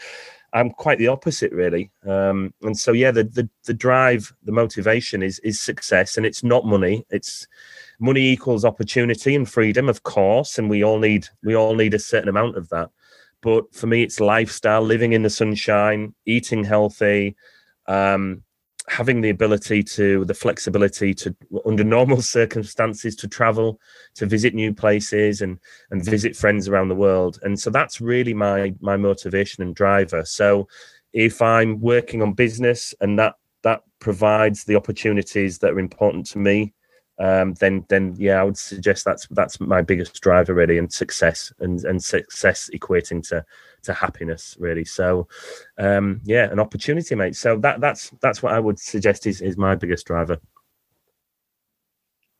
I'm quite the opposite, really. Um, and so, yeah, the, the the drive, the motivation is is success, and it's not money. It's money equals opportunity and freedom, of course, and we all need we all need a certain amount of that. But for me, it's lifestyle, living in the sunshine, eating healthy, um, having the ability to the flexibility to under normal circumstances to travel to visit new places and and visit friends around the world. And so that's really my my motivation and driver. So if i'm working on business and that that provides the opportunities that are important to me um, then then yeah, I would suggest that's that's my biggest driver really, and success and and success equating to to happiness really. So um, yeah, an opportunity, mate. So that that's that's what I would suggest is is my biggest driver.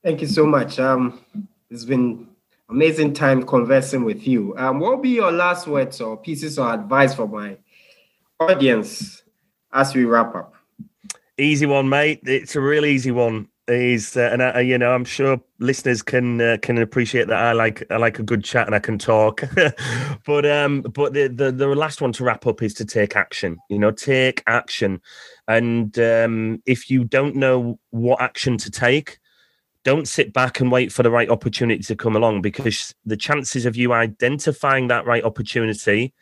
Thank you so much. Um, it's been amazing time conversing with you. Um, what will be your last words or pieces of advice for my audience as we wrap up? Easy one, mate. It's a real easy one is uh, and I, you know i'm sure listeners can uh, can appreciate that i like i like a good chat and i can talk. But um but the, the the last one to wrap up is to take action you know take action. And um if you don't know what action to take don't sit back and wait for the right opportunity to come along because the chances of you identifying that right opportunity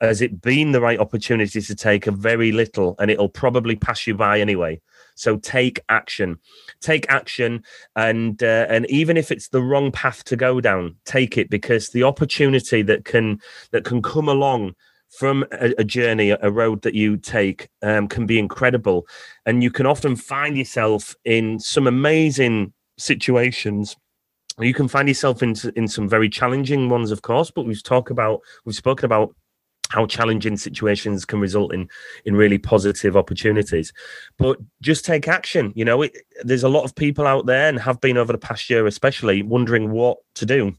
as it being the right opportunity to take are very little and it'll probably pass you by anyway so take action, take action, and uh, and even if it's the wrong path to go down, take it because the opportunity that can that can come along from a, a journey, a road that you take, um, can be incredible, and you can often find yourself in some amazing situations you can find yourself in in some very challenging ones, of course. But we've talked about we've spoken about how challenging situations can result in in really positive opportunities. But just take action you know it, there's a lot of people out there and have been over the past year especially wondering what to do.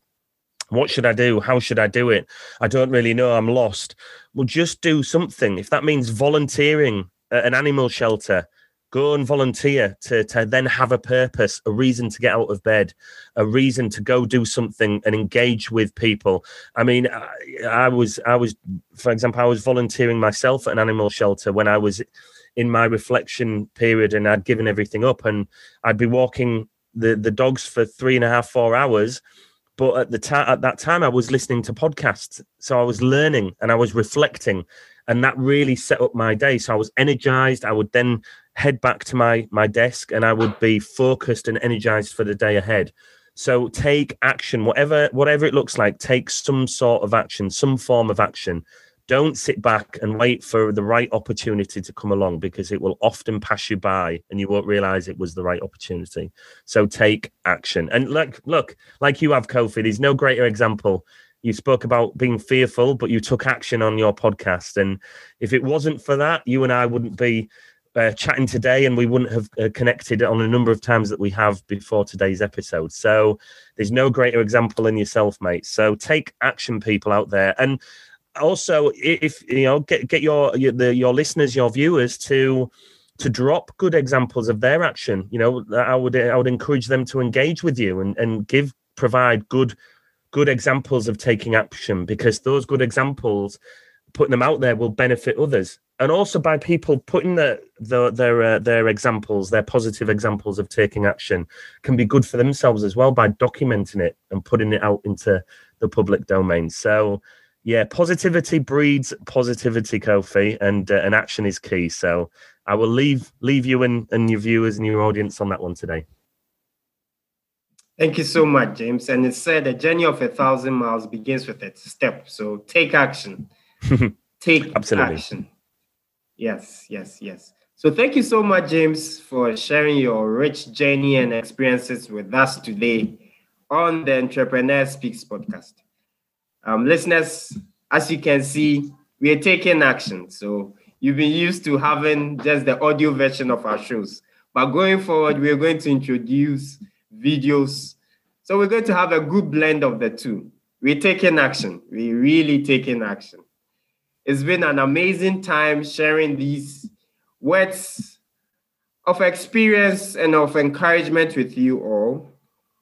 What should i do? How should i do it? I don't really know. I'm lost. Well just do something. If that means volunteering at an animal shelter go and volunteer to, to then have a purpose, a reason to get out of bed, a reason to go do something and engage with people. I mean, I, I was, I was, for example, I was volunteering myself at an animal shelter when I was in my reflection period and I'd given everything up and I'd be walking the, the dogs for three and a half, four hours. But at the time, at that time, I was listening to podcasts, so I was learning and I was reflecting, and that really set up my day. So I was energized. I would then head back to my my desk and I would be focused and energized for the day ahead. So take action, whatever whatever it looks like. Take some sort of action, some form of action. Don't sit back and wait for the right opportunity to come along because it will often pass you by and you won't realize it was the right opportunity. So take action. And look, look, like you have, Kofi, there's no greater example you spoke about being fearful, but you took action on your podcast. And if it wasn't for that, you and I wouldn't be uh, chatting today, and we wouldn't have uh, connected on a number of times that we have before today's episode. So there's no greater example than yourself, mate. So take action, people out there, and also if you know get get your your, the, your listeners, your viewers to to drop good examples of their action. You know, I would I would encourage them to engage with you and and give provide good good examples of taking action because those good examples putting them out there will benefit others and also by people putting the, the, their uh, their examples, their positive examples of taking action, can be good for themselves as well by documenting it and putting it out into the public domain. So, yeah, positivity breeds positivity, Kofi, and uh, and action is key. So, I will leave leave you and, and your viewers and your audience on that one today. Thank you so much, James. And it said the journey of a thousand miles begins with a step. So take action. take Absolutely. action. Yes, yes, yes. So thank you so much, James, for sharing your rich journey and experiences with us today on the Entrepreneur Speaks podcast. Um, listeners, as you can see, we are taking action. So you've been used to having just the audio version of our shows. But going forward, we're going to introduce videos. So we're going to have a good blend of the two. We're taking action. We're really taking action. It's been an amazing time sharing these words of experience and of encouragement with you all.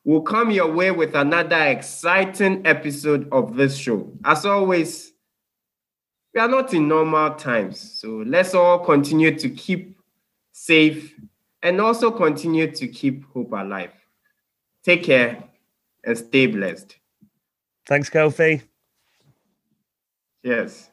We'll come your way with another exciting episode of this show. As always, we are not in normal times. So let's all continue to keep safe and also continue to keep hope alive. Take care and stay blessed. Thanks, Kofi. Yes.